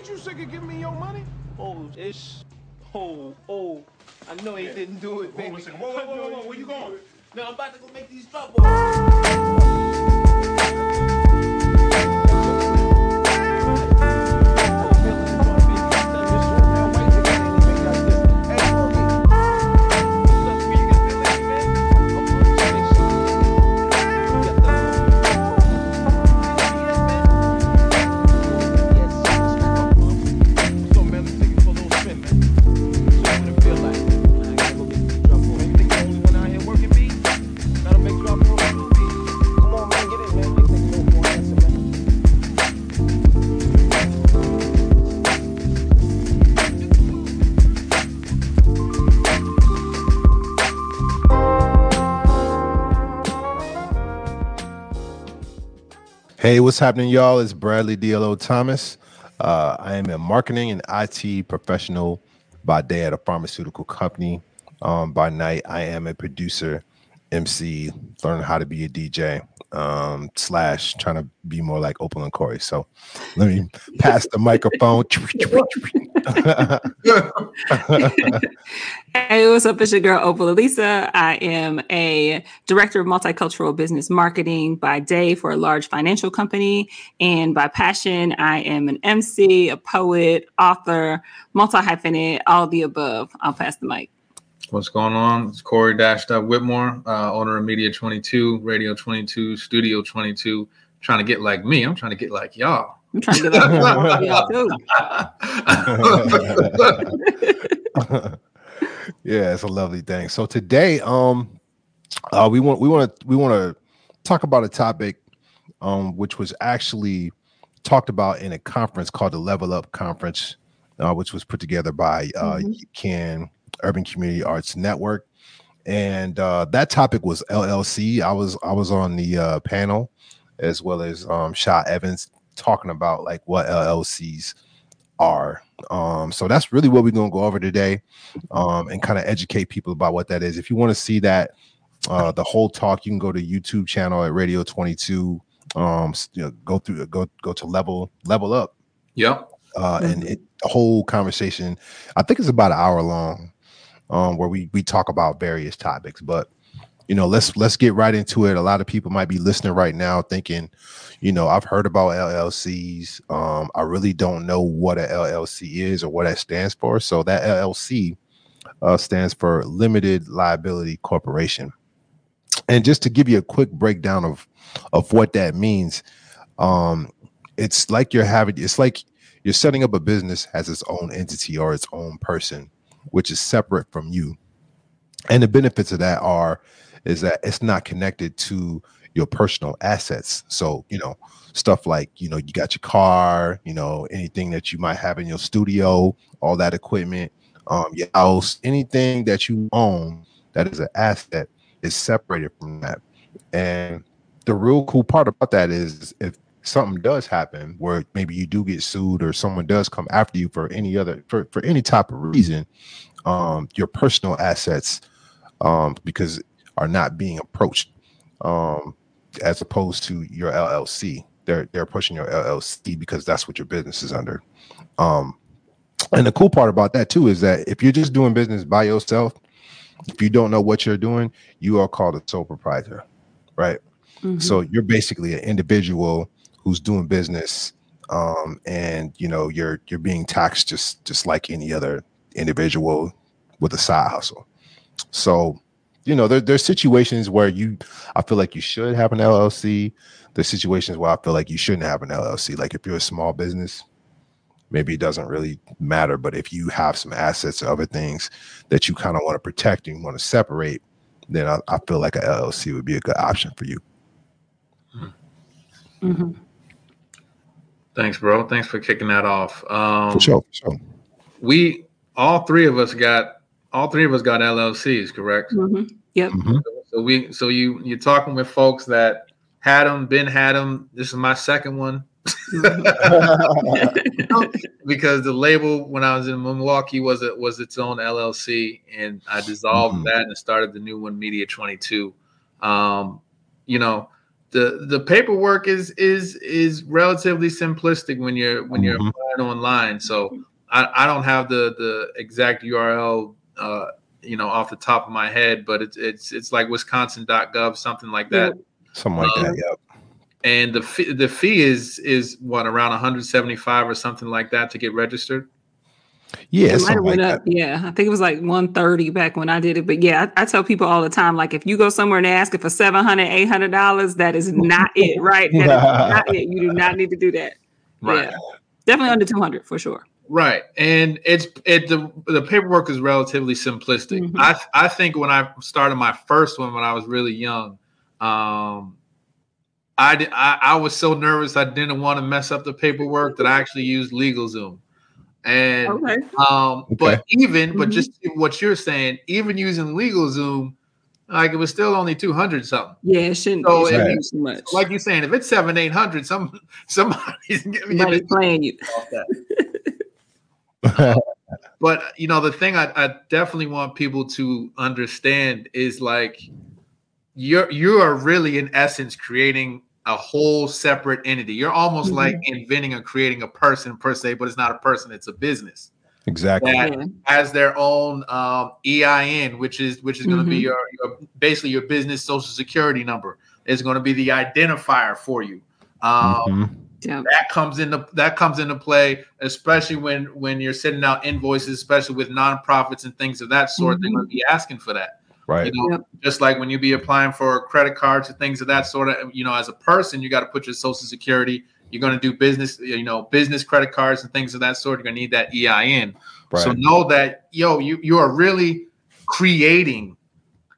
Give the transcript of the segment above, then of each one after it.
Ain't you sick of giving me your money? Oh, it's. Oh, oh. I know he didn't do it, baby. Whoa, whoa, whoa, whoa, whoa, where you going? No, I'm about to go make these drop balls. Hey, what's happening, y'all? It's Bradley DLO Thomas. Uh, I am a marketing and IT professional by day at a pharmaceutical company. Um, by night, I am a producer, MC, learning how to be a DJ, um, slash trying to be more like Opal and Corey. So let me pass the microphone. Hey, what's up? It's your girl Opal Elisa. I am a director of multicultural business marketing by day for a large financial company. And by passion, I am an MC, a poet, author, multi hyphenate, all the above. I'll pass the mic. What's going on? It's Corey Dashed Up Whitmore, uh, owner of Media 22, Radio 22, Studio 22. Trying to get like me. I'm trying to get like y'all. I'm trying to get out y'all too. yeah, it's a lovely thing. So today, um, uh, we want we want to we want to talk about a topic, um, which was actually talked about in a conference called the Level Up Conference, uh, which was put together by uh, Mhm. UCAN Urban Community Arts Network, and uh, that topic was LLC. I was I was on the uh, panel as well as um, Shaw Evans talking about like what LLCs are. Um, so that's really what we're gonna go over today, um, and kind of educate people about what that is. If you want to see that, uh, the whole talk, you can go to YouTube channel at Radio Twenty Two. Um, you know, go through go go to level level up, Yep. uh, and it, the whole conversation. I think it's about an hour long, um, where we we talk about various topics. But you know, let's let's get right into it. A lot of people might be listening right now, thinking, you know, I've heard about LLCs. Um, I really don't know what a LLC is or what that stands for. So that LLC uh, stands for Limited Liability Corporation. And just to give you a quick breakdown of of what that means, um, it's like you're having it's like you're setting up a business as its own entity or its own person, which is separate from you. And the benefits of that are is that it's not connected to your personal assets. So, you know, stuff like, you know, you got your car, you know, anything that you might have in your studio, all that equipment, um, your house, anything that you own that is an asset is separated from that. And the real cool part about that is if something does happen where maybe you do get sued or someone does come after you for any other for, for any type of reason, um, your personal assets um, because are not being approached um, as opposed to your LLC. They're they're pushing your LLC because that's what your business is under. Um, and the cool part about that too is that if you're just doing business by yourself, if you don't know what you're doing, you are called a sole proprietor, right? Mhm. So you're basically an individual who's doing business, um, and you know you're you're being taxed just just like any other individual with a side hustle. So, you know, there, there's situations where you, I feel like you should have an LLC. There's situations where I feel like you shouldn't have an LLC. Like if you're a small business, maybe it doesn't really matter. But if you have some assets or other things that you kind of want to protect and you want to separate, then I, I feel like an LLC would be a good option for you. Mhm. Thanks, bro. Thanks for kicking that off. Um, For sure, for sure. We all three of us got all three of us got LLCs, correct? Mhm. Yep. Mhm. So we so you you're talking with folks that had them, been had them. This is my second one because the label when I was in Milwaukee was it was its own LLC, and I dissolved Mhm. that and started the new one, Media Twenty Two. Um, you know, the the paperwork is is is relatively simplistic when you're when you're Mhm. applying online. So I, I don't have the the exact URL uh, you know off the top of my head, but it's it's it's like wisconsin.gov something like that. Something like Um, that. Yep. And the fee, the fee is is what around 175 or something like that to get registered. Yeah, it might have like went that. up. Yeah, I think it was like 130 back when I did it. But yeah, I, I tell people all the time, like if you go somewhere and ask it for 700 800 dollars, that is not it, right? That is not it. You do not need to do that. Right. Yeah, definitely under 200 for sure. Right, and it's it the the paperwork is relatively simplistic. Mhm. I I think when I started my first one when I was really young, um, I I, I was so nervous I didn't want to mess up the paperwork that I actually used LegalZoom, and Okay. um, Okay. but even but Mhm. just what you're saying, even using LegalZoom, like it was still only two hundred something. Yeah, it shouldn't, So it shouldn't if be too much. Like you're saying, if it's seven eight hundred, some somebody's giving you Somebody's playing you. off but you know the thing I, I definitely want people to understand is like you're you are really in essence creating a whole separate entity you're almost Mhm. like inventing or creating a person per se but it's not a person it's a business exactly. that Yeah. has their own um, EIN, which is which is going to be Mhm. your, your basically your business social security number. Is going to be the identifier for you. Um, Mhm. Yeah. that comes into that comes into play especially when when you're sending out invoices especially with nonprofits and things of that sort they're going to be asking for that Right. you know Yep. just like when you be applying for credit cards and things of that sort of you know as a person you got to put your social security you're going to do business you know business credit cards and things of that sort you're going to need that ein Right. so know that yo you you are really creating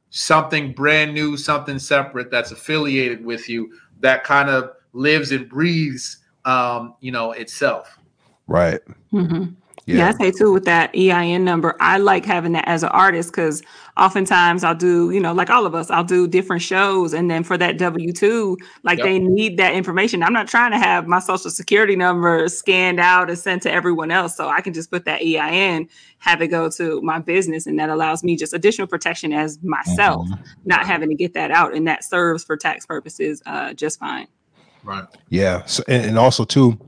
something brand new something separate that's affiliated with you that kind of lives and breathes um you know itself right. hmm Yeah. Yeah. I say too with that EIN number, I like having that as an artist because oftentimes I'll do, you know, like all of us, I'll do different shows. And then for that W 2, like Yep. they need that information. I'm not trying to have my social security number scanned out and sent to everyone else. So I can just put that EIN, have it go to my business. And that allows me just additional protection as myself, Mhm. not having to get that out. And that serves for tax purposes uh, just fine. right Yeah. So and, and also too,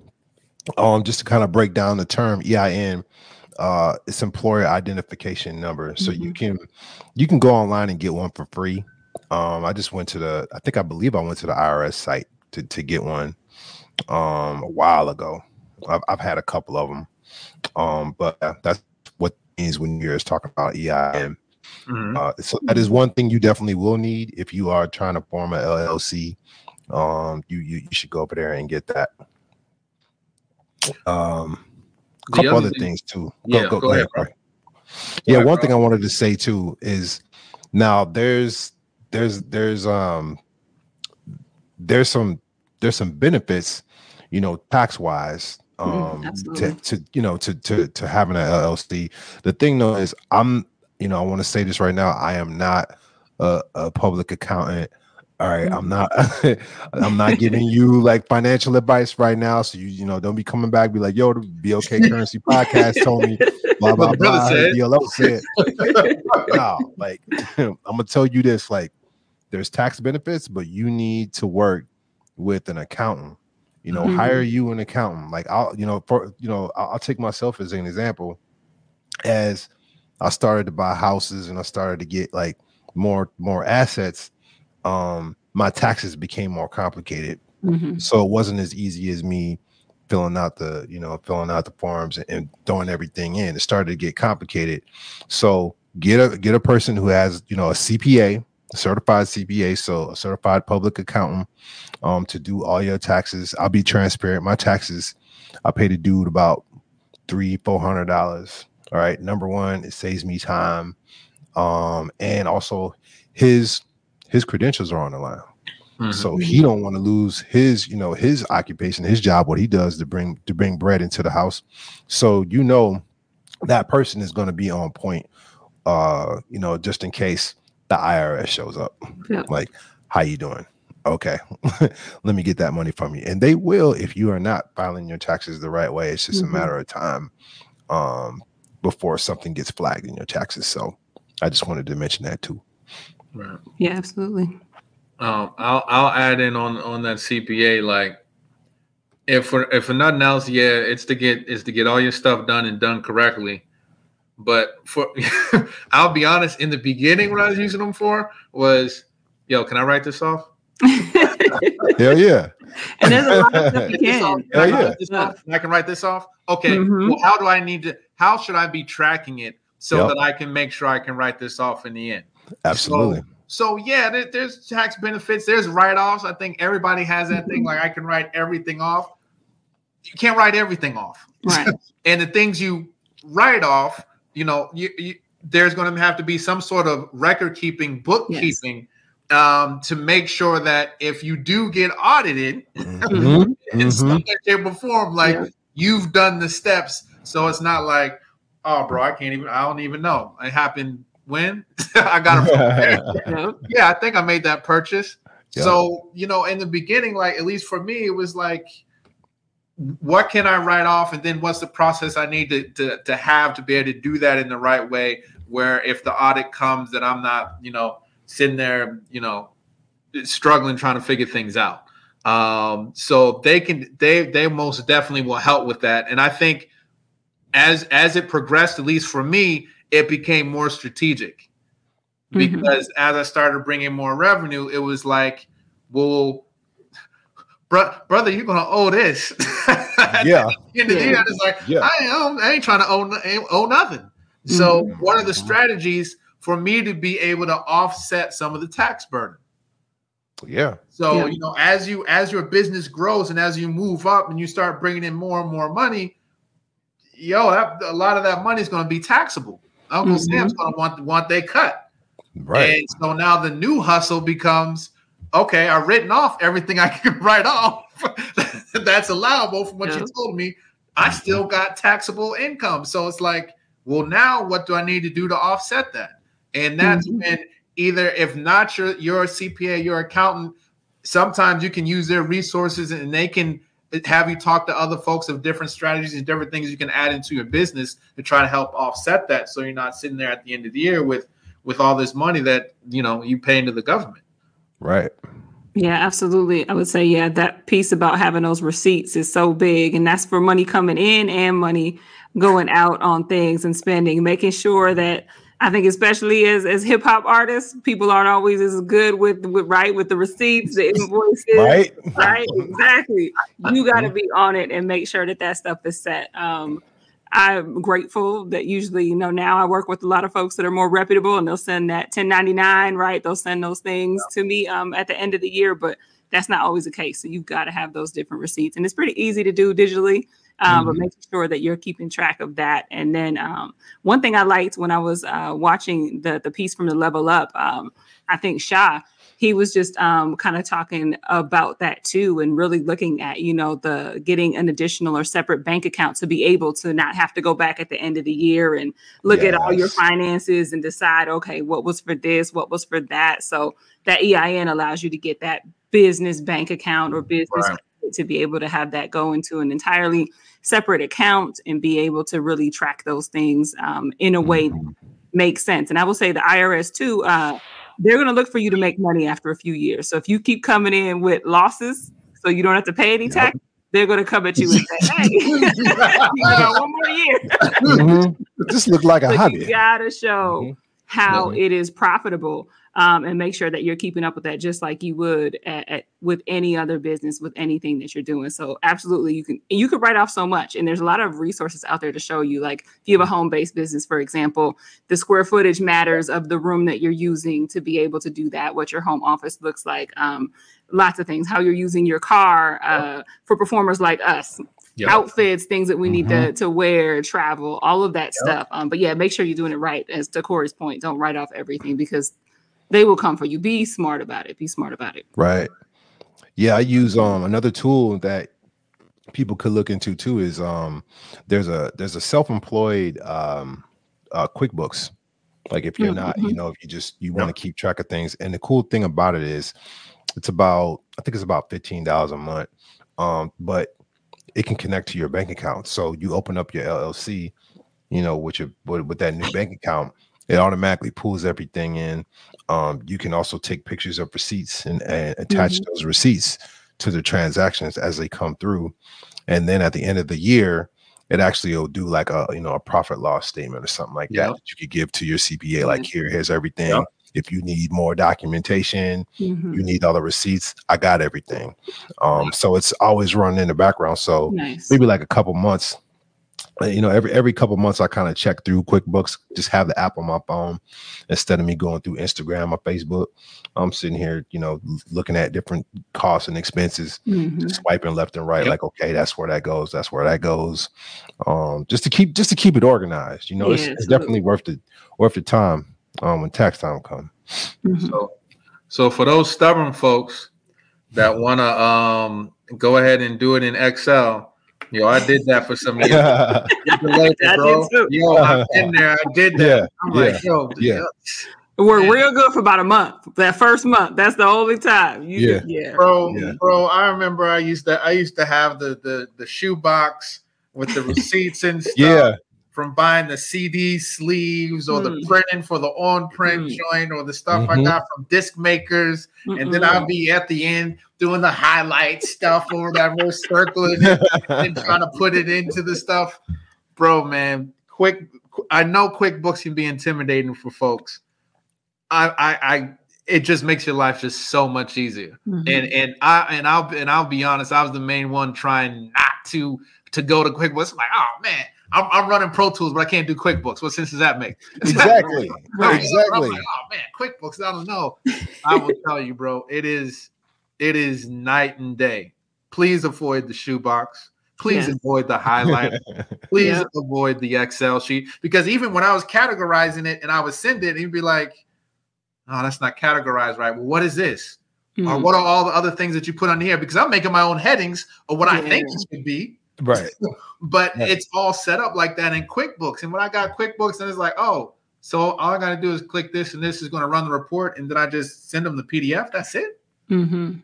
um, just to kind of break down the term EIN, uh, it's employer identification number. So you can you can go online and get one for free. Um, I just went to the I think I believe I went to the IRS site to to get one um a while ago. I've, I've had a couple of them. Um, but uh, that's what it means when you're talking about EIN. Mhm. Uh, so that is one thing you definitely will need if you are trying to form a LLC. Um, you you, you should go over there and get that. Um, a couple other thing- things too. Yeah, go ahead, bro. Corey. Yeah, ahead, one bro. thing I wanted to say too is now there's there's there's um there's some there's some benefits, you know, tax wise Mhm, um to, to you know to to to having an LLC. The thing though is I'm you know I want to say this right now. I am not a, a public accountant. All right, I'm not I'm not giving you like financial advice right now. So you you know don't be coming back be like yo the BLK currency podcast told me blah blah What the brother blah. said. DLO said no, like I'm gonna tell you this: like, there's tax benefits, but you need to work with an accountant. You know, Mhm. hire you an accountant. Like, I'll, you know, for you know, I'll, I'll take myself as an example. As I started to buy houses and I started to get like more more assets, um, my taxes became more complicated. Mhm. so it wasn't as easy as me filling out the you know filling out the forms and, and throwing everything in. It started to get complicated. So get a get a person who has you know a cpa a certified cpa so a certified public accountant um to do all your taxes. I'll be transparent. My taxes i paid a dude about three four hundred dollars. All right. Number one it saves me time. Um and also his his credentials are on the line. Mhm. so he don't want to lose his you know his occupation his job what he does to bring to bring bread into the house. So you know that person is going to be on point uh you know just in case the irs shows up. Yep. like how you doing? Okay let me get that money from you. And they will if you are not filing your taxes the right way. It's just Mhm. a matter of time um before something gets flagged in your taxes. So i just wanted to mention that too right Yeah, absolutely. Um, I'll I'll add in on on that CPA. Like, if for if for nothing else, yeah, it's to get is to get all your stuff done and done correctly. But for I'll be honest, in the beginning, what I was using them for was, yo, can I write this off? Hell yeah. and there's a lot of stuff you This off? can. Can I, Hell yeah. I can write this off. Okay. Mhm. Well, how do I need to? How should I be tracking it so Yep. that I can make sure I can write this off in the end? Absolutely. So yeah, there, there's tax benefits. There's write-offs. I think everybody has that thing. Like I can write everything off. You can't write everything off. Right. And the things you write off, you know, you, you, there's going to have to be some sort of record keeping, bookkeeping, um, to make sure that if you do get audited Mhm. in some way, shape, or form, like Yeah. you've done the steps. So it's not like, oh, bro, I can't even. I don't even know. It happened when I got a yeah, I think I made that purchase. Yeah. So, you know, in the beginning, like at least for me, it was like, what can I write off? And then what's the process I need to, to, to have to be able to do that in the right way? Where if the audit comes, that I'm not, you know, sitting there, you know, struggling trying to figure things out. Um, so they can they they most definitely will help with that. And I think as as it progressed, at least for me, it became more strategic Mhm. because as I started bringing more revenue, it was like, well, bro, brother, you're gonna owe this. At Yeah. the end of the Yeah. day, I was like, Yeah. I, ain't, I ain't trying to owe, ain't owe nothing. So Mhm. one of the strategies for me to be able to offset some of the tax burden. Yeah. So Yeah. you know, as you as your business grows and as you move up and you start bringing in more and more money, yo, that, a lot of that money is going to be taxable. Uncle Mhm. Sam's to want want they cut. Right. And so now the new hustle becomes okay, I've written off everything I can write off that's allowable from what Yeah. you told me. I still got taxable income. So it's like, well, now what do I need to do to offset that? And that's Mhm. when either if not your your CPA, your accountant, sometimes you can use their resources and they can have you talk to other folks of different strategies and different things you can add into your business to try to help offset that so you're not sitting there at the end of the year with with all this money that you know you pay into the government. Right. Yeah, absolutely. I would say, yeah, that piece about having those receipts is so big. And that's for money coming in and money going out on things and spending, making sure that I think especially as as hip hop artists, people aren't always as good with with right with the receipts, the invoices. Right. Right, exactly. You got to be on it and make sure that that stuff is set. Um, I'm grateful that usually, you know, now I work with a lot of folks that are more reputable and they'll send that 1099, right? They'll send those things to me um, at the end of the year, but that's not always the case. So you've got to have those different receipts, and it's pretty easy to do digitally. Um, But making sure that you're keeping track of that. And then um, one thing I liked when I was uh, watching the the piece from the Level Up, um, I think Shah he was just um, kind of talking about that too and really looking at you know the getting an additional or separate bank account to be able to not have to go back at the end of the year and look at all your finances and decide okay what was for this what was for that so that ein allows you to get that business bank account or business Right. To be able to have that go into an entirely separate account and be able to really track those things um, in a way that makes sense and i will say the irs too uh, they're going to look for you to make money after a few years. So if you keep coming in with losses, so you don't have to pay any tax, they're going to come at you and say, "Hey, you got one more year." Mhm. Just look like a So you hobby. gotta show Mhm. how Mhm. it is profitable, um, and make sure that you're keeping up with that, just like you would at, at, with any other business, with anything that you're doing. So absolutely, you can you could write off so much, and there's a lot of resources out there to show you. Like if you have a home based business, for example, the square footage matters of the room that you're using to be able to do that. What your home office looks like. Um, lots of things how you're using your car uh, for performers like us Yep. outfits things that we need to, to wear travel all of that stuff um, but yeah make sure you're doing it right as to corey's point don't write off everything because they will come for you be smart about it be smart about it Right. Yeah, I use um another tool that people could look into too is um there's a there's a self-employed um uh QuickBooks. Like if you're not, you know, if you just you want to keep track of things. And the cool thing about it is it's about I think it's about $15 a month. Um, but it can connect to your bank account. So you open up your LLC, you know, with your with, with that new bank account It automatically pulls everything in. Um, you can also take pictures of receipts and, and attach Mhm. those receipts to the transactions as they come through. And then at the end of the year, it actually will do like a you know a profit loss statement or something like Yeah. that that you could give to your CPA. Like here, here's everything. Yeah. If you need more documentation, Mhm. you need all the receipts. I got everything. Um, so it's always running in the background. So Nice. maybe like a couple months. Uh, You know, every every couple months I kind of check through QuickBooks, just have the app on my phone instead of me going through Instagram or Facebook. I'm sitting here, you know, looking at different costs and expenses, Mhm. just swiping left and right, Yep. like okay, that's where that goes, that's where that goes. Um, just to keep just to keep it organized. You know, it's, Yeah, it's absolutely. definitely worth the worth the time um when tax time comes. Mhm. So, so for those stubborn folks that want to um, go ahead and do it in Excel, yo, I did that for some years. yeah, Get the label, I did bro. too. Yo, I've been there. I did that. yeah, I'm yeah. like, yo, yeah. It worked Yeah. real good for about a month. That first month, that's the only time. You Yeah. yeah. bro, Yeah. bro. I remember I used to I used to have the the the shoe box with the receipts and stuff. Yeah. From buying the CD sleeves or the Mm. printing for the on print Mm. joint or the stuff I Mhm. got from disc makers. and then I'll be at the end doing the highlight stuff or that real circling it and trying to put it into the stuff. Bro, man, quick. I know QuickBooks can be intimidating for folks. I, I, I, it just makes your life just so much easier. Mhm. And and I and I'll and I'll be honest, I was the main one trying not to to go to QuickBooks. I'm like, oh man, I'm, I'm running Pro Tools, but I can't do QuickBooks. What sense does that make? Exactly. Right. I'm Exactly. like, oh man, QuickBooks. I don't know. I will tell you, bro. It is, it is night and day. Please avoid the shoebox. Please Yes. avoid the highlighter. Please Yep. avoid the Excel sheet because even when I was categorizing it and I would send it, he'd be like, "Oh, that's not categorized right." Well, what is this? Or Mhm. what are all the other things that you put on here? Because I'm making my own headings of what I think it should be right. but Yeah. it's all set up like that in QuickBooks. And when I got QuickBooks, and it's like, oh, so all I got to do is click this, and this is going to run the report, and then I just send them the PDF. That's it, Mm-hmm.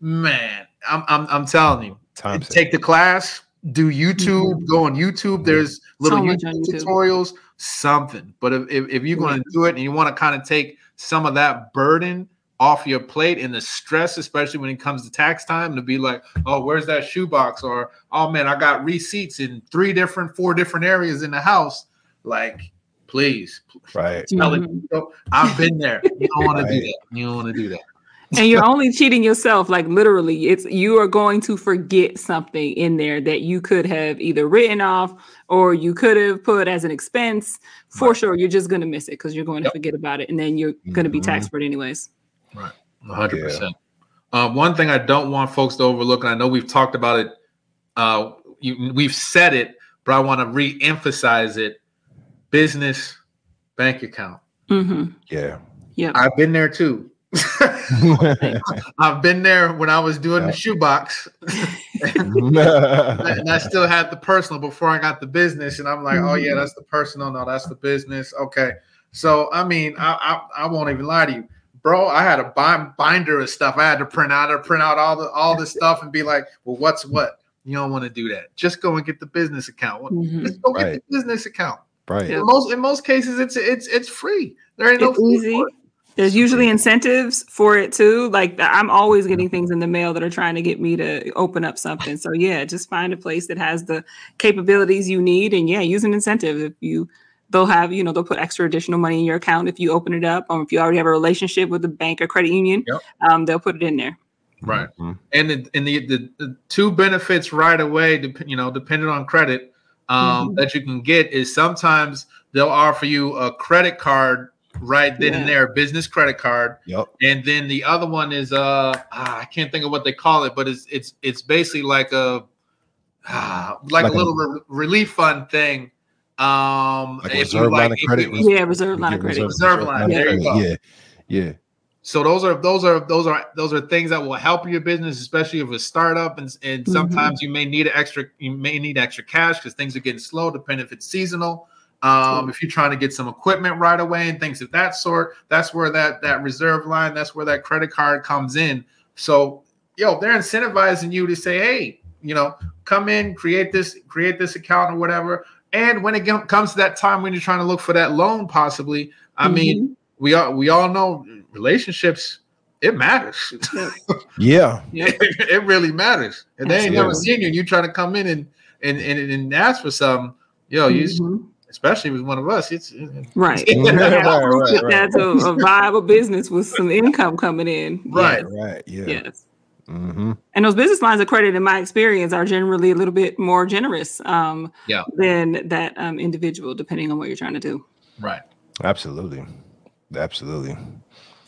man. I'm I'm, I'm telling you, Time take the class, do YouTube, go on YouTube. There's little Mm-hmm. much YouTube, on YouTube. tutorials, something. But if if, if you're going to do it and you want to kind of take some of that burden off your plate and the stress, especially when it comes to tax time, to be like, oh, where's that shoebox? Or oh man, I got receipts in three different, four different areas in the house. Like, please, right. tell it. Mhm. I've been there. You don't want to do that. You don't want to do that. and you're only cheating yourself like literally it's you are going to forget something in there that you could have either written off or you could have put as an expense for Right. sure you're just going to miss it because you're going to Yep. forget about it and then you're going to be taxed for it anyways hundred percent. Um, one thing I don't want folks to overlook, and I know we've talked about it, uh, you, we've said it, but I want to re-emphasize it: business bank account. mm-hmm. Yeah. yep I've been there too. I've been there when I was doing Yeah. the shoebox, and I still had the personal before I got the business. And I'm like, oh yeah, that's the personal. No, that's the business. Okay. So I mean, I I, I won't even lie to you, bro. I had a bind, binder of stuff. I had to print out or print out all the all the stuff and be like, well, what's what? You don't want to do that. Just go and get the business account. Mhm. Just go get Right. the business account. right. In most in most cases, it's it's it's free. There ain't no it's fee easy there's usually incentives for it too like i'm always getting things in the mail that are trying to get me to open up something so yeah just find a place that has the capabilities you need and yeah use an incentive if you they'll have you know they'll put extra additional money in your account if you open it up or if you already have a relationship with the bank or credit union Yep. um, they'll put it in there Right. Mhm. and the, and the, the, the two benefits right away, dep- you know, depending on credit, um, Mhm. that you can get is sometimes they'll offer you a credit card right then and there, a business credit card, Yep. and then the other one is uh, ah, I can't think of what they call it, but it's it's it's basically like a ah, like, Like a a- little re- relief fund thing. Um, Like a if reserve line like- of if you- credit. yeah reserve line of credit Reserve line, there you go. Yeah. Yeah. So those are those are those are those are things that will help your business, especially if it's a startup. And, and Mhm. sometimes you may need extra, you may need extra cash because things are getting slow, depending if it's seasonal. Um, if you're trying to get some equipment right away and things of that sort, that's where that that reserve line, that's where that credit card comes in. So, yo, they're incentivizing you to say, hey, you know, come in, create this, create this account or whatever. And when it comes to that time when you're trying to look for that loan, possibly, I mean, we all we all know relationships. It matters. Yeah. it really matters. And they ain't never Absolutely. seen you, and you trying to come in and and and, and ask for something. Yo, you Mhm. especially with one of us. It's Right. Right, You right, right, right. that to a viable business with some income coming in. Right. Yes. Right. Yeah. Yes. Mm-hmm. And those business lines of credit, in my experience, are generally a little bit more generous um, Yeah. than that um, individual, depending on what you're trying to do, right. Absolutely. Absolutely.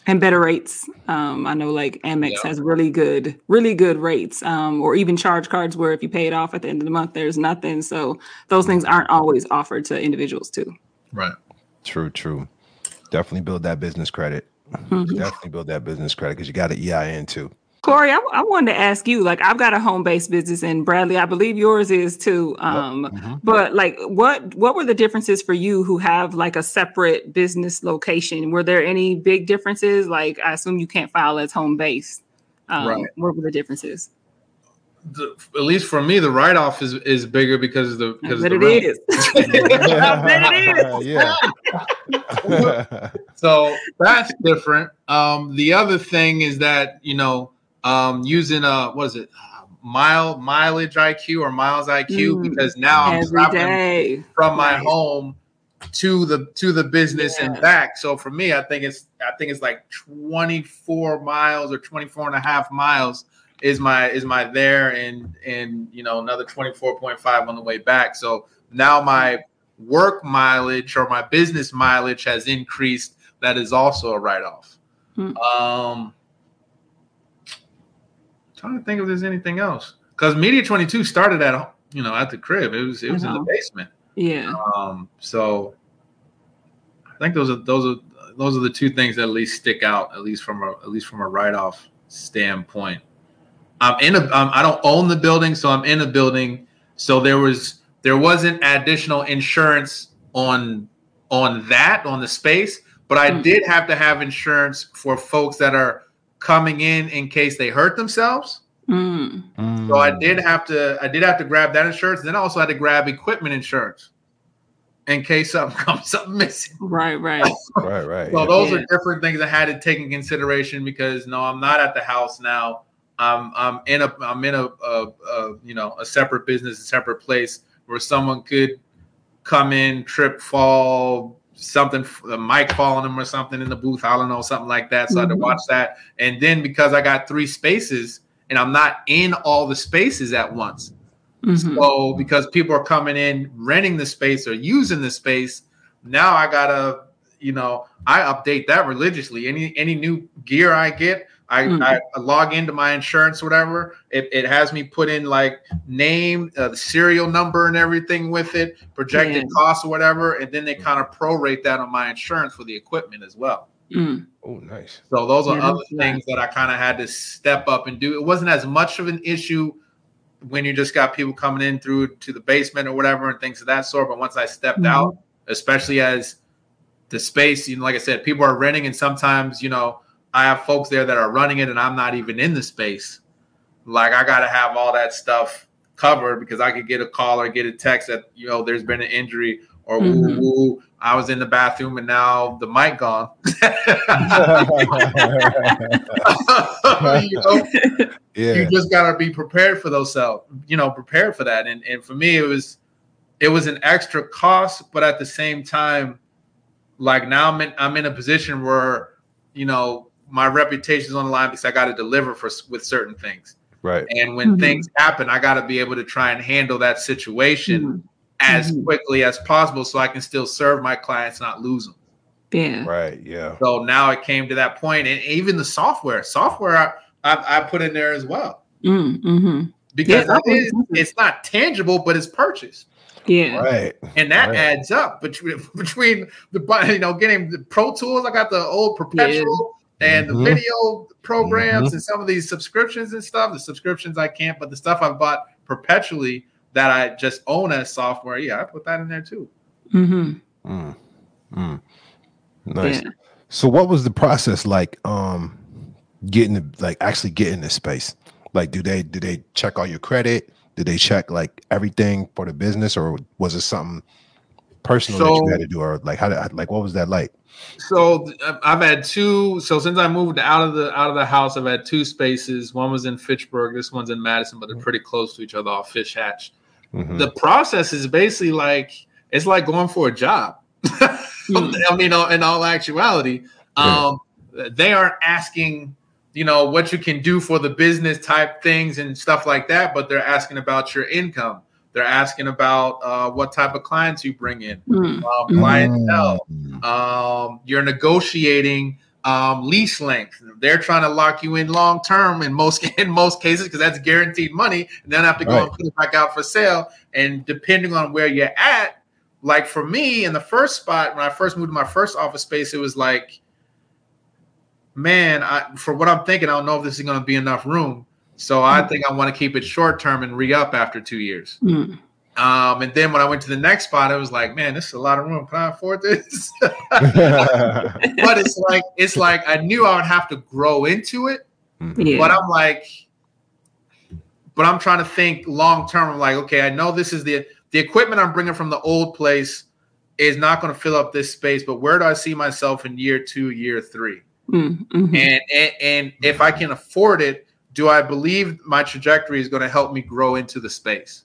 and better rates. Um, I know, like Amex Yeah. has really good, really good rates, um, or even charge cards where if you pay it off at the end of the month, there's nothing. So those things aren't always offered to individuals too. Right. True. True. Definitely build that business credit. Mhm. Definitely build that business credit because you got an EIN too. Corey, I, I wanted to ask you, like, I've got a home-based business, and Bradley, I believe yours is too. Um, Mhm. But like, what what were the differences for you who have like a separate business location? Were there any big differences? Like, I assume you can't file as home-based. Um, Right. What were the differences? The, at least for me, the write off is is bigger because of the I because bet of the it rent. is. I bet it is. yeah. So that's different. Um, the other thing is that you know um, using a what is it mile mileage IQ or miles IQ Mm. because now I'm traveling day. from my Right. home to the to the business and back. So for me, I think it's I think it's like 24 miles or 24 and a half miles is my is my there and and you know another 24.5 on the way back. So now my work mileage or my business mileage has increased. That is also a write off. Hmm. Um trying to think if there's anything else. Because Media 22 started at you know at the crib. It was it was in the Uh-huh. basement. Yeah. Um, so I think those are those are those are the two things that at least stick out, at least from a at least from a write off standpoint. I'm in a um, I don't own the building, so I'm in a building. So there was there wasn't additional insurance on on that on the space, but I Mm. did have to have insurance for folks that are coming in in case they hurt themselves. Mm. So I did have to I did have to grab that insurance. Then I also had to grab equipment insurance in case something comes up missing. Right. Right. Right. Right. So yeah. those Yeah. are different things I had to take in consideration because no, I'm not at the house now. I'm I'm in a I'm in a, a, a you know a separate business, a separate place where someone could come in, trip, fall, something, the mic falling on them or something in the booth. I don't know, something like that. So I had to Mhm. watch that. And then because I got three spaces and I'm not in all the spaces at once, Mhm. so because people are coming in, renting the space or using the space, now I gotta, you know, I update that religiously. Any any new gear I get, I, Mm. I, log into my insurance, whatever. It, it has me put in like name, uh, the serial number, and everything with it, projected Yeah. costs or whatever, and then they kind of prorate that on my insurance for the equipment as well. Mm. Oh, nice. So those are Yeah, other that's things that I kind of had to step up and do. It wasn't as much of an issue when you just got people coming in through to the basement or whatever and things of that sort. But once I stepped Mhm. out, especially as the space, you know, like I said, people are renting, and sometimes you know I have folks there that are running it, and I'm not even in the space. Like I got to have all that stuff covered because I could get a call or get a text that you know there's been an injury or woo Mhm. woo. I was in the bathroom and now the mic gone. you know, yeah. you just gotta be prepared for those self, you know, prepared for that. And and for me, it was it was an extra cost, but at the same time, like now I'm in I'm in a position where you know my reputation's on the line because I got to deliver for with certain things. right. And when Mhm. things happen, I got to be able to try and handle that situation Mhm. as Mhm. quickly as possible, so I can still serve my clients, not lose them. Yeah. Right. Yeah. So now it came to that point, and even the software, software I, I, I put in there as well Mm. hmm because Yeah, it is, it's not tangible, but it's purchased, Yeah. Right. and that Right. adds up between between the you know getting the Pro Tools. I got the old perpetual and the Mhm. video programs Mhm. and some of these subscriptions and stuff. The subscriptions I can't, but the stuff I've bought perpetually that I just own as software, yeah, I put that in there too. hmm Mm. Mm. Nice. Yeah. So what was the process like um getting the, like actually getting this space? Like do they do they check all your credit? Did they check like everything for the business, or was it something personal that you So- had to do, or like how did, like what was that like? So I've had two. So since I moved out of the out of the house, I've had two spaces. One was in Fitchburg. This one's in Madison, but they're pretty close to each other off Fish Hatch. Mhm. The process is basically like it's like going for a job. I mean, in all actuality, um, they aren't asking, you know, what you can do for the business type things and stuff like that, but they're asking about your income. They're asking about uh, what type of clients you bring in, Mm. um, clientele. Mm. Um, you're negotiating um, lease length. They're trying to lock you in long term in most in most cases because that's guaranteed money, and then have to go Right. and put it back out for sale. And depending on where you're at, like for me in the first spot when I first moved to my first office space, it was like, man, I, for what I'm thinking, I don't know if this is going to be enough room. So I think I want to keep it short term and re up after two years. Mm. Um, and then when I went to the next spot, I was like, man, this is a lot of room. Can I afford this? but it's like it's like I knew I would have to grow into it, Yeah. but I'm like, but I'm trying to think long term. I'm like, okay, I know this is the the equipment I'm bringing from the old place is not going to fill up this space, but where do I see myself in year two, year three? Mm, mhm. And and, and if I can afford it, do I believe my trajectory is going to help me grow into the space?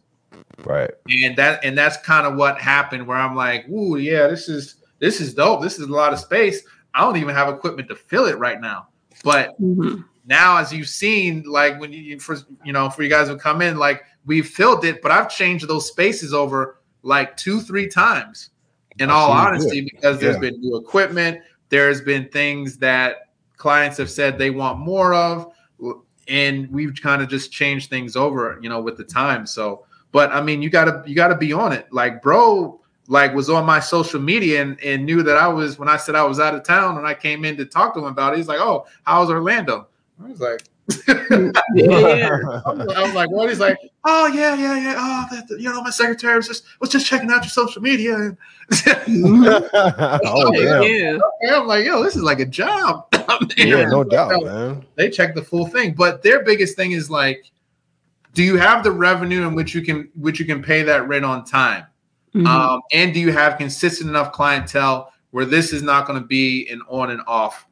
right. and that and that's kind of what happened where i'm like ooh yeah this is this is dope this is a lot of space i don't even have equipment to fill it right now but Mhm. now as you've seen like when you for you know for you guys who come in like we've filled it but i've changed those spaces over like two three times in all see, honesty because there's Yeah. been new equipment there's been things that clients have said they want more of and we've kind of just changed things over you know with the time so but i mean you gotta you gotta be on it like bro like was on my social media and, and knew that i was when i said i was out of town and i came in to talk to him about it he's like oh how's orlando i was like Yeah. I was like, what? He's like, oh yeah, yeah, yeah. Oh, that, you know, my secretary was just was just checking out your social media, and oh. Yeah. And I'm like, yo, this is like a job. Yeah, no doubt, man. They check the full thing, but their biggest thing is like, do you have the revenue in which you can which you can pay that rent on time, Mhm. um, and do you have consistent enough clientele where this is not going to be an on and off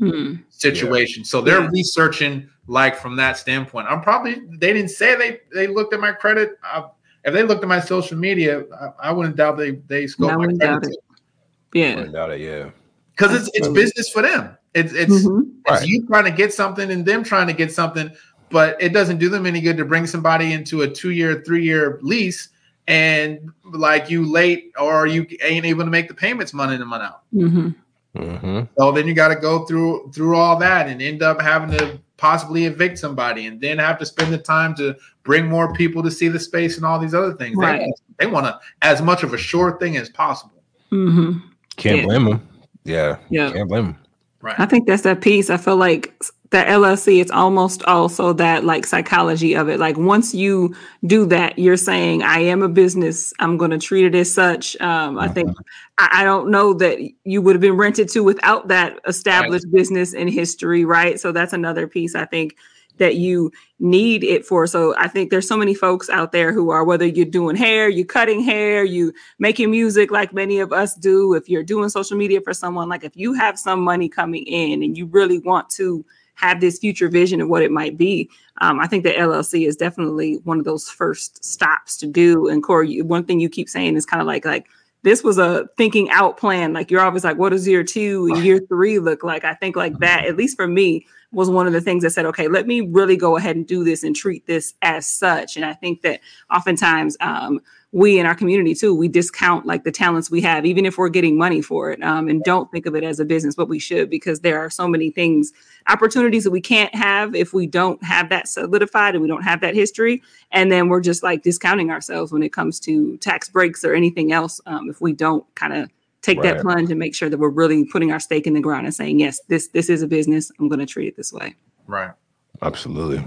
Mhm. situation. So they're Yeah. researching like from that standpoint. I'm probably they didn't say they they looked at my credit. I, if they looked at my social media, I, I wouldn't doubt they they I scoped my wouldn't doubt credit it. Yeah. Doubt it, yeah. because it's it's business for them. It's it's, Mhm. it's Right. you trying to get something and them trying to get something, but it doesn't do them any good to bring somebody into a two year, three year lease and like you late or you ain't able to make the payments month in and month out. Mhm. Mm-hmm. So then you got to go through through all that and end up having to possibly evict somebody and then have to spend the time to bring more people to see the space and all these other things. They Right. want- They, want to as much of a sure thing as possible. Mhm. Can't Yeah. blame them. Yeah. Yeah. Can't blame them. Right. I think that's that piece. I feel like the LLC, it's almost also that like psychology of it. Like once you do that, you're saying, I am a business. I'm going to treat it as such. Um, I think, I, I don't know that you would have been rented to without that established business in history, right? So that's another piece I think that you need it for. So I think there's so many folks out there who are, whether you're doing hair, you're cutting hair, you making music like many of us do, if you're doing social media for someone, like if you have some money coming in and you really want to have this future vision of what it might be, um, I think the LLC is definitely one of those first stops to do. And Corey, one thing you keep saying is kind of like like this was a thinking out plan. Like you're always like, what does year two and year three look like? I think like that, at least for me, was one of the things that said, okay, let me really go ahead and do this and treat this as such. And I think that oftentimes um, we in our community too, we discount like the talents we have, even if we're getting money for it, um, and don't think of it as a business, but we should because there are so many things, opportunities that we can't have if we don't have that solidified and we don't have that history. And then we're just like discounting ourselves when it comes to tax breaks or anything else um, if we don't kind of take that plunge and make sure that we're really putting our stake in the ground and saying, yes, this this is a business. I'm going to treat it this way. Right. Absolutely.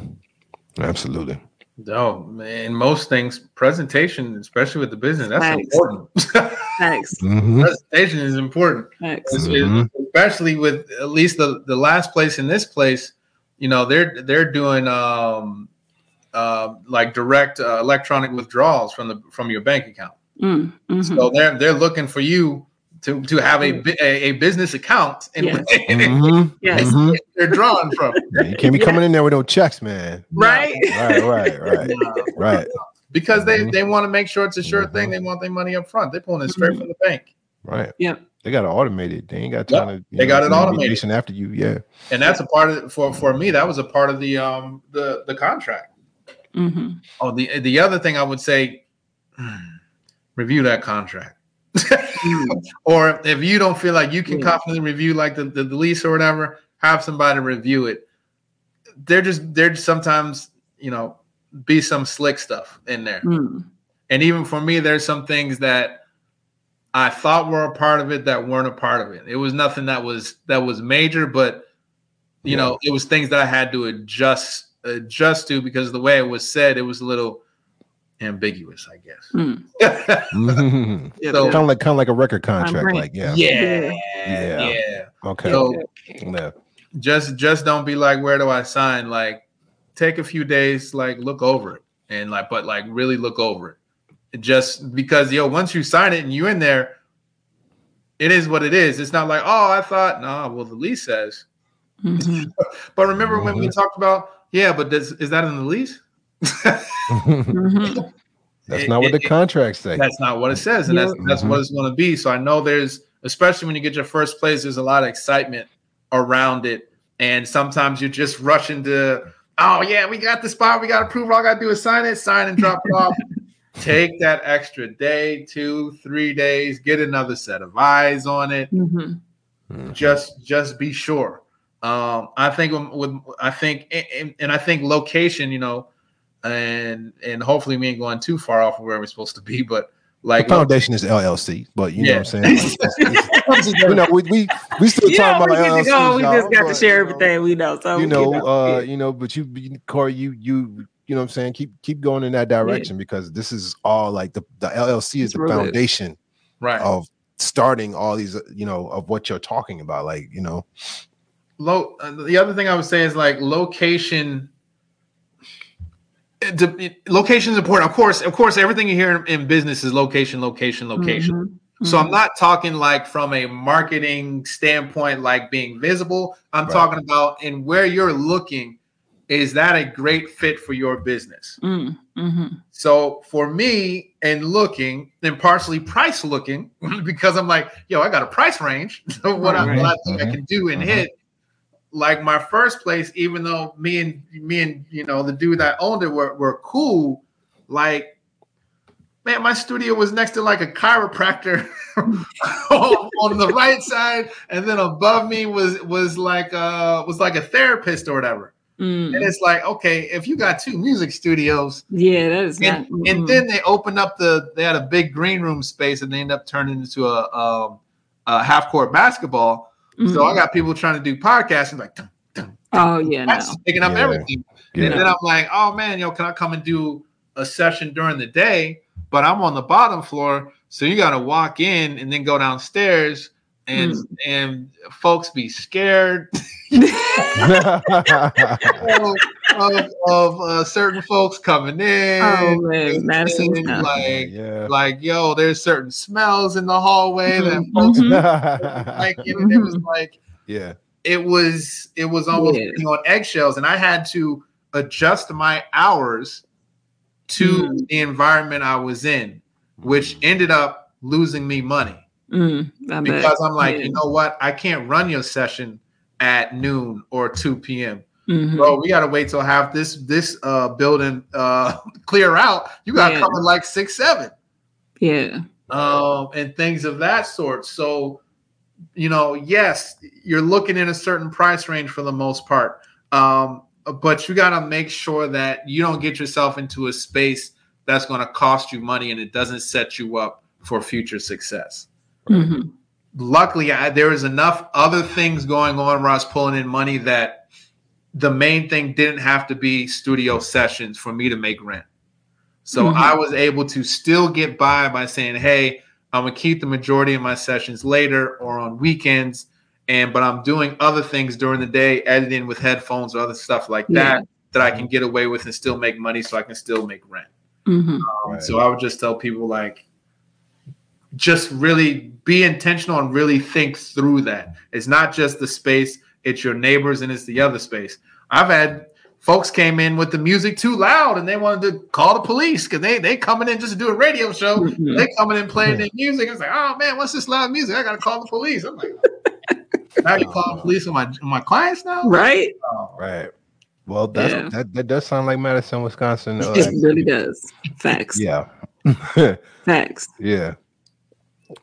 Absolutely. No, man. Most things, presentation, especially with the business, that's Thanks. important. Thanks. Mhm. presentation is important. Thanks. It's- Mhm. especially with at least the, the last place in this place, you know, they're they're doing um uh, like direct uh, electronic withdrawals from the from your bank account. Mm, mhm. So they're they're looking for you to to have a a, a business account and, Yes. Mhm, Yes. mhm. they're drawing from. Yeah, you can't be coming in there with no checks, man. Right. Right, right, right, right, because they Mhm. they want to make sure it's a sure thing. They want their money up front. They're pulling it straight Mhm. from the bank, right. Yeah. They got to automate it. They ain't got Yep, time to. you they got know, it automated. After you, yeah. and that's a part of for for me. That was a part of the um the the contract. Mhm. Oh, the the other thing I would say, hmm, review that contract. or if you don't feel like you can Yeah. confidently review like the, the, the lease or whatever, have somebody review it. They're just they're just sometimes, you know, be some slick stuff in there. Mm. And even for me, there's some things that I thought were a part of it that weren't a part of it. It was nothing that was that was major, but you Yeah. know, it was things that I had to adjust adjust to because the way it was said, it was a little ambiguous, I guess. Mm. Yep, So- kind of like kind of like a record contract, right. like yeah, yeah, Yeah. yeah. okay, So yeah. just just don't be like, where do I sign? Like, take a few days, like look over it, and like, but like really look over it. Just because yo, once you sign it and you're in there, it is what it is. It's not like, oh, I thought, nah. well, the lease says. Mhm. But remember when we Mhm. talked about, yeah, but does, is that in the lease? Mhm. That's It- not what the it- contracts say. That's not what it says, and that's Yeah. that's what it's going to be. So I know there's, especially when you get your first place, there's a lot of excitement around it, and sometimes you're just rushing to, oh yeah, we got the spot, we got approval, all I got to do is sign it, sign and drop it off. Take that extra day, two, three days, get another set of eyes on it. Mhm. Mhm. Just just be sure. Um, I think with, with I think and, and I think location, you know, and and hopefully we ain't going too far off of where we're supposed to be, but like the foundation is LLC, but you know what I'm saying. Like, you know, we we, we still You know, talking we about get to LLCs, go. We just y'all, got to share you know, everything we know. So you know, uh, yeah. you know, but you, you- Corey, you, you, you know, what I'm saying, keep keep going in that direction because this is all like the the LLC is It's the real good. foundation right. of starting all these, uh, you know, of what you're talking about. Like, you know, Low. Uh, the other thing I would say is like location. It, it- location is important. Of course, of course, everything you hear in, in business is location, location, location. Mhm. So I'm not talking like from a marketing standpoint, like being visible. I'm Right. talking about in where you're looking. Is that a great fit for your business? Mm, mhm. So for me, and looking, and partially price looking, because I'm like, yo, I got a price range. So what, I, Right. what I think I can do and Mhm. hit. Like my first place, even though me and me and you know the dude that owned it were, were cool, like man, my studio was next to like a chiropractor on, the right side, and then above me was was like uh was like a therapist or whatever. Mm. And it's like, okay, if you got two music studios, Yeah, that is and, not. and then they opened up the they had a big green room space and they ended up turning into a, um, a half court basketball. So Mm. I got people trying to do podcasts and like dun, dun, Oh yeah, no. that's picking up Yeah. everything. Yeah. And then I'm like, oh man, yo, can I come and do a session during the day? But I'm on the bottom floor, so you got to walk in and then go downstairs, and Mm. and folks be scared of, of, of, uh, certain folks coming in. oh man, Madison. like yeah. like yo, there's certain smells in the hallway that Mhm, folks mhm. like. You know, it was like yeah. it was it was almost Yeah. being on eggshells, and I had to adjust my hours to Mm. the environment I was in, which ended up losing me money Mm, I bet. because I'm like, Yeah. you know what, I can't run your session at noon or 2 p.m. Mhm. Bro, we gotta wait till half this this uh building uh clear out. You gotta Yeah. come at like six, seven. Yeah. um, and things of that sort. So, you know, yes, you're looking in a certain price range for the most part, um, but you got to make sure that you don't get yourself into a space that's going to cost you money and it doesn't set you up for future success. Mhm. Luckily, I, there was enough other things going on where I was pulling in money that the main thing didn't have to be studio sessions for me to make rent. So Mhm. I was able to still get by by saying, "Hey, I'm gonna keep the majority of my sessions later or on weekends, and but I'm doing other things during the day, editing with headphones or other stuff like Yeah. that that I can get away with and still make money, so I can still make rent. Mhm. Um, Right. So I would just tell people like, just really be intentional and really think through that. It's not just the space; it's your neighbors and it's the other space. I've had folks came in with the music too loud and they wanted to call the police because they they coming in just to do a radio show. Mhm. They coming in playing their music. I was like, oh man, what's this loud music? I gotta call the police. I'm like, now you call the police on my on my clients now? Right? Oh, Right. Well, that's Yeah. that, that does sound like Madison, Wisconsin. uh, It really does. Facts. yeah. Facts. yeah.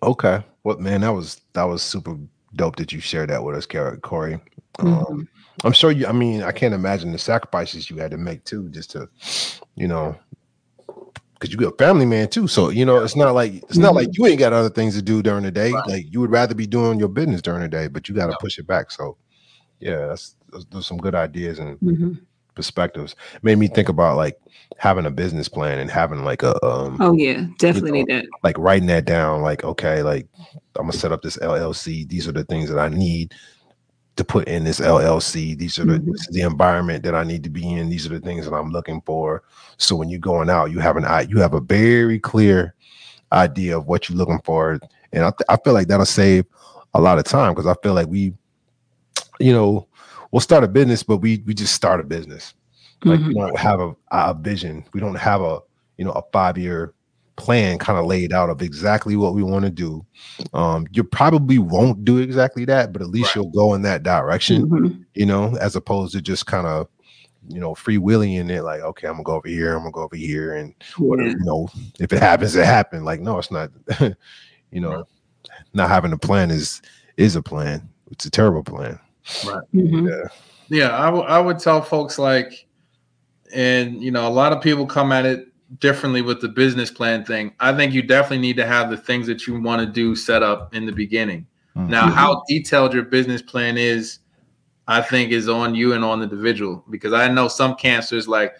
Okay. Well, man, that was that was super dope that you shared that with us, Corey. Um, Mhm. I'm sure you. I mean, I can't imagine the sacrifices you had to make too, just to, you know, because you're a family man too. So you know, it's not like it's not like you ain't got other things to do during the day. Right. Like you would rather be doing your business during the day, but you got to push it back. So, yeah, that's those some good ideas and Mhm. Perspectives. Made me think about like having a business plan and having like a um Oh yeah, definitely need that. like writing that down like okay like i'm gonna set up this llc these are the things that i need to put in this llc these are the Mhm. this is the environment that i need to be in these are the things that i'm looking for so when you're going out you have an eye you have a very clear idea of what you're looking for and i, th- I feel like that'll save a lot of time because i feel like we you know we'll start a business but we we just start a business like we Mhm. don't have a, a vision we don't have a you know a five year plan kind of laid out of exactly what we want to do um you probably won't do exactly that but at least Right. you'll go in that direction Mhm. you know as opposed to just kind of you know freewheeling in it like okay i'm gonna go over here i'm gonna go over here and Yeah. you know if it happens it happened like no it's not you know not having a plan is is a plan it's a terrible plan Mhm. Yeah, I would- I would tell folks like, and you know, a lot of people come at it differently with the business plan thing. I think you definitely need to have the things that you want to do set up in the beginning. Mhm. Now, how detailed your business plan is, I think, is on you and on the individual. Because I know some cancers like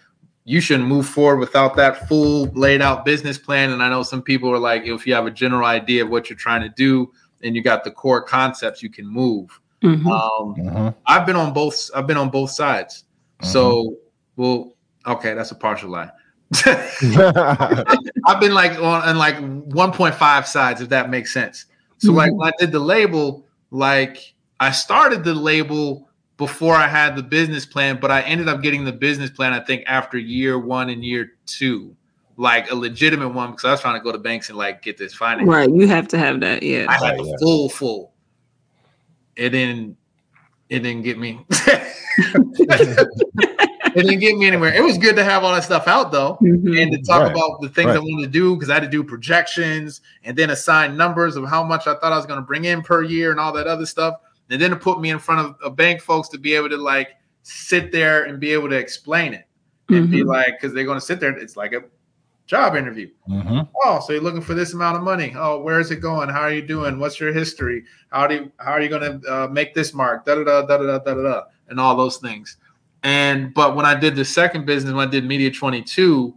you shouldn't move forward without that full laid out business plan. And I know some people are like, if you have a general idea of what you're trying to do and you got the core concepts, you can move. Mhm. Um, Mhm. I've been on both. I've been on both sides. So, well, okay, that's a partial lie. I've been like on, on like 1.5 sides, if that makes sense. So, like when I did the label, like I started the label before I had the business plan, but I ended up getting the business plan. I think after year one and year two, like a legitimate one, because I was trying to go to banks and like get this finance. Right. You have to have that. Yeah. I had Right, the yeah. full full. It didn't. It didn't get me. it didn't get me anywhere. It was good to have all that stuff out though, Mhm. and to talk Right, about the things I wanted to do because I had to do projections and then assign numbers of how much I thought I was going to bring in per year and all that other stuff, and then to put me in front of a bank folks to be able to like sit there and be able to explain it and be Mhm. like, because they're going to sit there. It's like a job interview. Mhm. Oh, so you're looking for this amount of money. Oh, where is it going? How are you doing? What's your history? How do you, how are you going to uh, make this mark? Da da da da da da da and all those things. And but when I did the second business, when I did Media 22,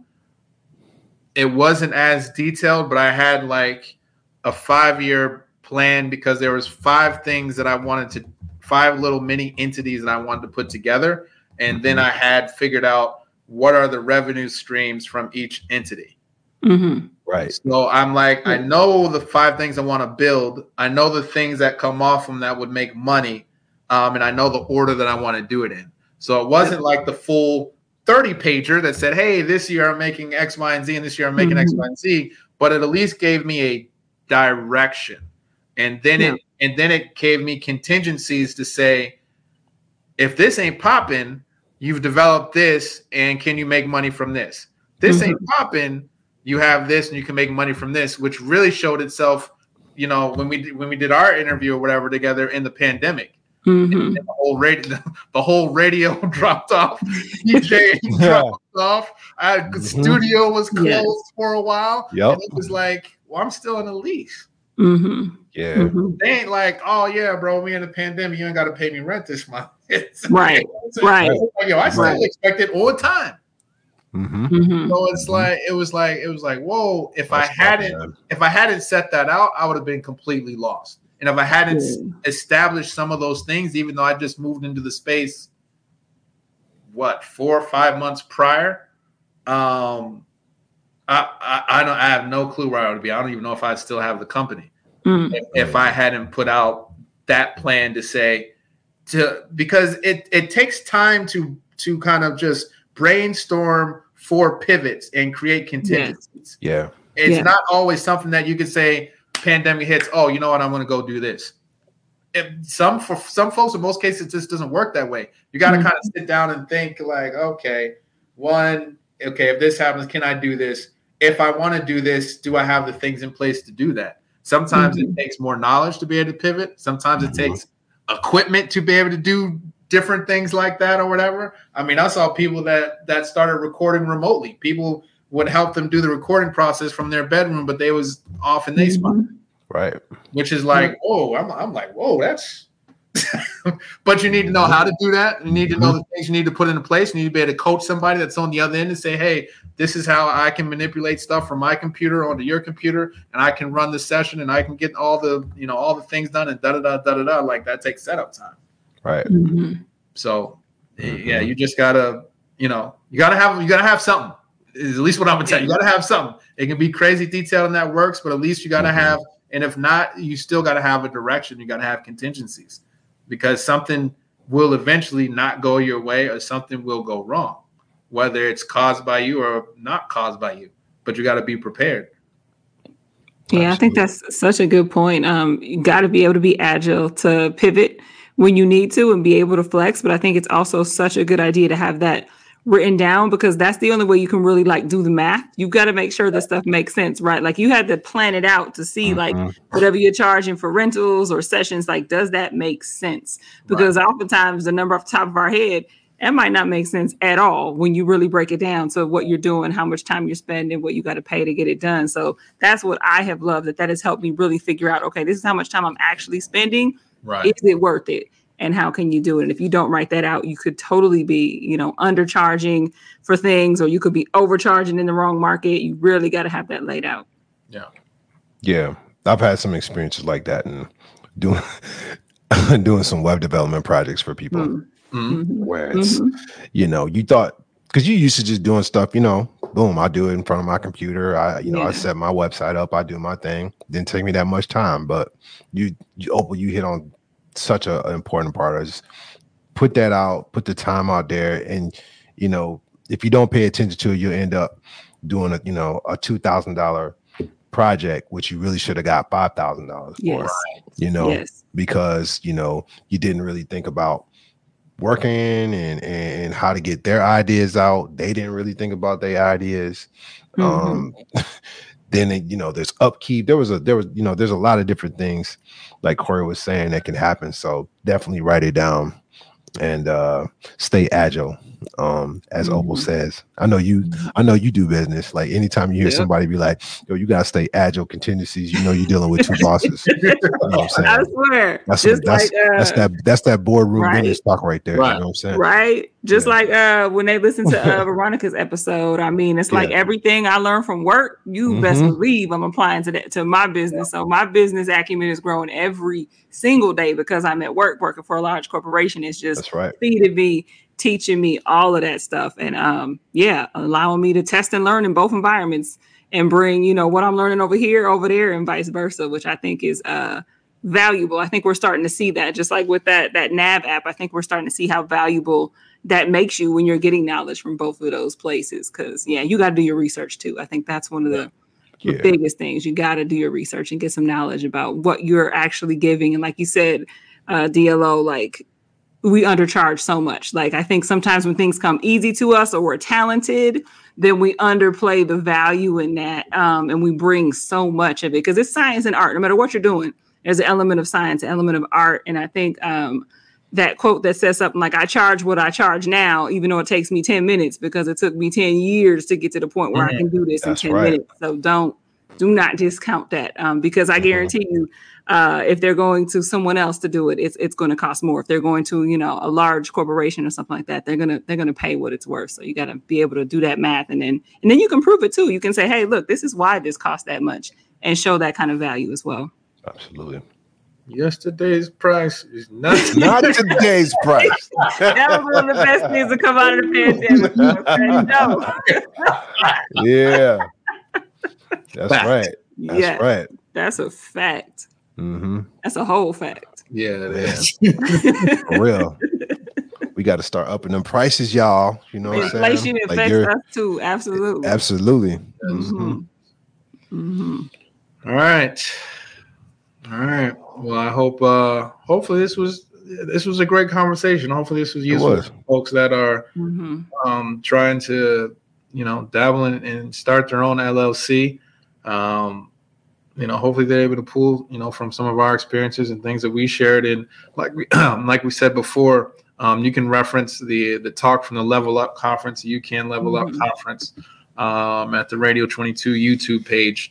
it wasn't as detailed, but I had like a five year plan because there was five things that I wanted to, five little mini entities that I wanted to put together, and then I had figured out what are the revenue streams from each entity. Mhm. right So I'm like, I know the five things I want to build. I know the things that come off from that would make money. Um, and I know the order that I want to do it in. So it wasn't like the full 30 pager that said, hey, this year I'm making X, Y, and Z, and this year I'm making X, Mhm. Y, and Z. But it at least gave me a direction. And then Yeah. it and then it gave me contingencies to say, if this ain't popping, you've developed this, and can you make money from this? This Mhm. ain't popping, you have this, and you can make money from this, which really showed itself, you know, when we did, when we did our interview or whatever together in the pandemic. Mhm. The whole radio, the whole radio dropped off. DJ dropped off. I, the Mhm. studio was closed Yes. for a while. Yep. And it was like, well, I'm still in a lease. Mhm. yeah Mhm. They ain't like, oh yeah, bro, we in a pandemic. You ain't got to pay me rent this month. It's Right. Right. Like, Yo, I still Right. expect it all the time. Mhm. Mhm. So it's Mhm. like it was like it was like, whoa, if I That's tough, hadn't man. if I hadn't set that out, I would have been completely lost. And if I hadn't s- Yeah. established some of those things, even though I just moved into the space what four or five months prior, um, I, I I don't I have no clue where I would be. I don't even know if I still have the company Mm. if, if I hadn't put out that plan to say to because it it takes time to to kind of just brainstorm for pivots and create contingencies. Yeah. It's Yeah. not always something that you can say pandemic hits, oh, you know what, I'm going to go do this. If some for some folks in most cases it just doesn't work that way. You got to Mhm. kind of sit down and think like, okay, one, okay, if this happens, can I do this? If I want to do this, do I have the things in place to do that? Sometimes it takes more knowledge to be able to pivot. Sometimes it Mhm. takes equipment to be able to do different things like that or whatever. I mean, I saw people that that started recording remotely. People would help them do the recording process from their bedroom, but they was off in their spot, Mhm. Right. which is like, whoa, I'm, I'm like, whoa, that's. but you need to know how to do that. You need to know the things you need to put into place. You need to be able to coach somebody that's on the other end and say, hey, this is how I can manipulate stuff from my computer onto your computer, and I can run the session and I can get all the you know all the things done and da da da da da da. Like that takes setup time. Right. Mhm. So Mhm. yeah, you just gotta, you know, you gotta have you gotta have something. Is at least what I'm gonna tell you. You gotta have something. It can be crazy detailed and that works, but at least you gotta Mhm. have, and if not, you still gotta have a direction. You gotta have contingencies because something will eventually not go your way or something will go wrong, whether it's caused by you or not caused by you. But you gotta be prepared. Yeah, I think that's such a good point. Um, you got to be able to be agile to pivot when you need to and be able to flex. But I think it's also such a good idea to have that written down because that's the only way you can really like do the math. You've got to make sure the stuff makes sense, right? Like you had to plan it out to see like Mhm. whatever you're charging for rentals or sessions, like does that make sense? Because oftentimes the number off the top of our head, that might not make sense at all when you really break it down to what you're doing, how much time you're spending, what you got to pay to get it done. So that's what I have loved that that has helped me really figure out, okay, this is how much time I'm actually spending. Right. Is it worth it? And how can you do it? And if you don't write that out, you could totally be, you know, undercharging for things, or you could be overcharging in the wrong market. You really got to have that laid out. Yeah. Yeah. I've had some experiences like that and doing doing some web development projects for people Mm, Mhm. mhm, where it's mhm. you know, you thought because you used to just doing stuff, you know, boom, I do it in front of my computer. I, you know, I set my website up, I do my thing. Didn't take me that much time, but you, you Opal, you hit on such a, an important part. Is put that out, put the time out there, and you know, if you don't pay attention to it, you'll end up doing a, you know, a two thousand dollar project, which you really should have got five thousand dollars for. Yes. You know, Yes. because you know you didn't really think about working and and how to get their ideas out they didn't really think about their ideas Mhm. um then it, you know there's upkeep there was a there was you know there's a lot of different things like corey was saying that can happen so definitely write it down and uh stay agile um as opal Mhm. says i know you i know you do business like anytime you hear Yeah. somebody be like yo you gotta stay agile contingencies you know you're dealing with two bosses you know what i'm saying I swear. that's that's, like uh, that's that that's that boardroom right. business talk right there. Right. You know what I'm saying? right just Yeah. like uh when they listen to uh veronica's episode i mean it's like Yeah. everything i learned from work you best Mhm. believe i'm applying to that to my business so my business acumen is growing every single day because i'm at work working for a large corporation it's just That's right. feeding me teaching me all of that stuff and um yeah allowing me to test and learn in both environments and bring you know what i'm learning over here over there and vice versa which i think is uh valuable i think we're starting to see that just like with that that nav app i think we're starting to see how valuable that makes you when you're getting knowledge from both of those places because yeah you got to do your research too i think that's one of the the Yeah. biggest things. You got to do your research and get some knowledge about what you're actually giving. And like you said, uh, DLO, like we undercharge so much. Like I think sometimes when things come easy to us or we're talented, then we underplay the value in that, um, and we bring so much of it because it's science and art. No matter what you're doing, there's an element of science, an element of art, and I think. Um, that quote that says something like I charge what I charge now, even though it takes me 10 minutes because it took me 10 years to get to the point where I Mhm. can do this That's in 10 right. minutes. So don't do not discount that um, because I Mhm. guarantee you, uh, if they're going to someone else to do it, it's it's going to cost more. If they're going to you know a large corporation or something like that, they're gonna they're gonna pay what it's worth. So you got to be able to do that math, and then and then you can prove it too. You can say, hey, look, this is why this costs that much, and show that kind of value as well. Absolutely. Yesterday's price is not Not today's price. That was one of the best things to come out of the pandemic. No. Yeah. That's Fact. right. That's yeah, right. that's a fact. hmm That's a whole fact. Yeah, it Yeah. is. For real. we got to start upping them prices, y'all. You know what I'm saying? Inflation Like affects you're- us too. Absolutely. Absolutely. Mhm. Mhm. All right. All right. Well, I hope uh hopefully this was this was a great conversation. Hopefully this was useful was. for folks that are Mhm. um trying to, you know, dabble in and start their own LLC. Um you know, hopefully they're able to pull, you know, from some of our experiences and things that we shared. And like we, like we said before, um, you can reference the the talk from the Level Up conference, the You Can Level Up Mhm. conference, um, at the Radio 22 YouTube page.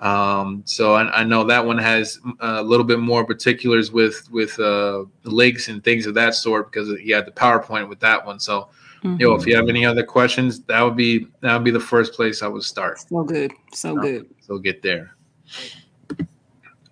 Um, so I, I know that one has a little bit more particulars with with uh, links and things of that sort because he had the PowerPoint with that one. So, yo, if you have any other questions, that would be that would be the first place I would start. So good. So good. So get there.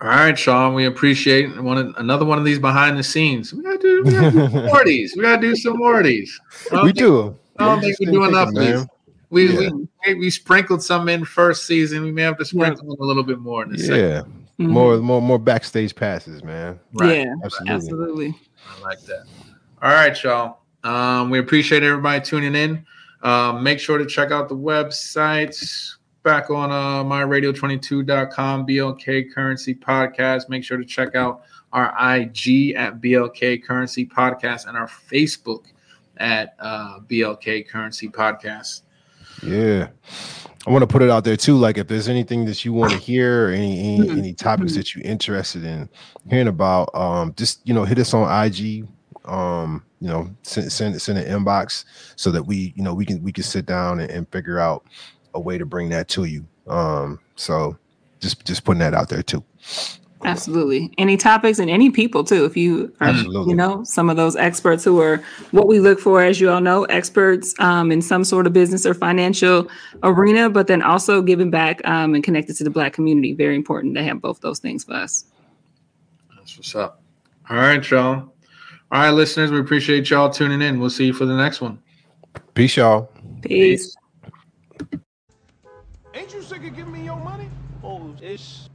All right, Sean. We appreciate one another one of these behind the scenes. We gotta do, we gotta do some more of these. We gotta do some more of these. I don't we think- do. I don't think we do enough of these. We, Yeah. we we sprinkled some in first season. We may have to sprinkle them a little bit more in the second. Yeah. Mhm. More more more backstage passes, man. Right. Yeah. Absolutely. Absolutely. I like that. All right, y'all. Um, we appreciate everybody tuning in. Um, make sure to check out the websites back on uh, myradio22.com, BLK Currency Podcast. Make sure to check out our IG at BLK Currency Podcast and our Facebook at uh, BLK Currency Podcast. Yeah. I want to put it out there too. Like if there's anything that you want to hear or any any, Mhm. any topics that you're interested in hearing about, um, just you know, hit us on IG. Um, you know, send send send an inbox so that we, you know, we can we can sit down and, and figure out a way to bring that to you. Um, so just just putting that out there too. Absolutely. Any topics and any people too. If you are, Absolutely. you know, some of those experts who are what we look for, as you all know, experts um, in some sort of business or financial arena, but then also giving back um, and connected to the Black community. Very important to have both those things for us. That's what's up. All right, y'all. All right, listeners, we appreciate y'all tuning in. We'll see you for the next one. Peace, y'all. Peace. Ain't you sick of giving me your money? Oh, it's.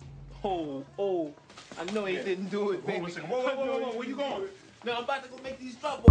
Oh, oh. I know he didn't do it, baby. Whoa, whoa, whoa, whoa, whoa, where you going? No, I'm about to go make these balls.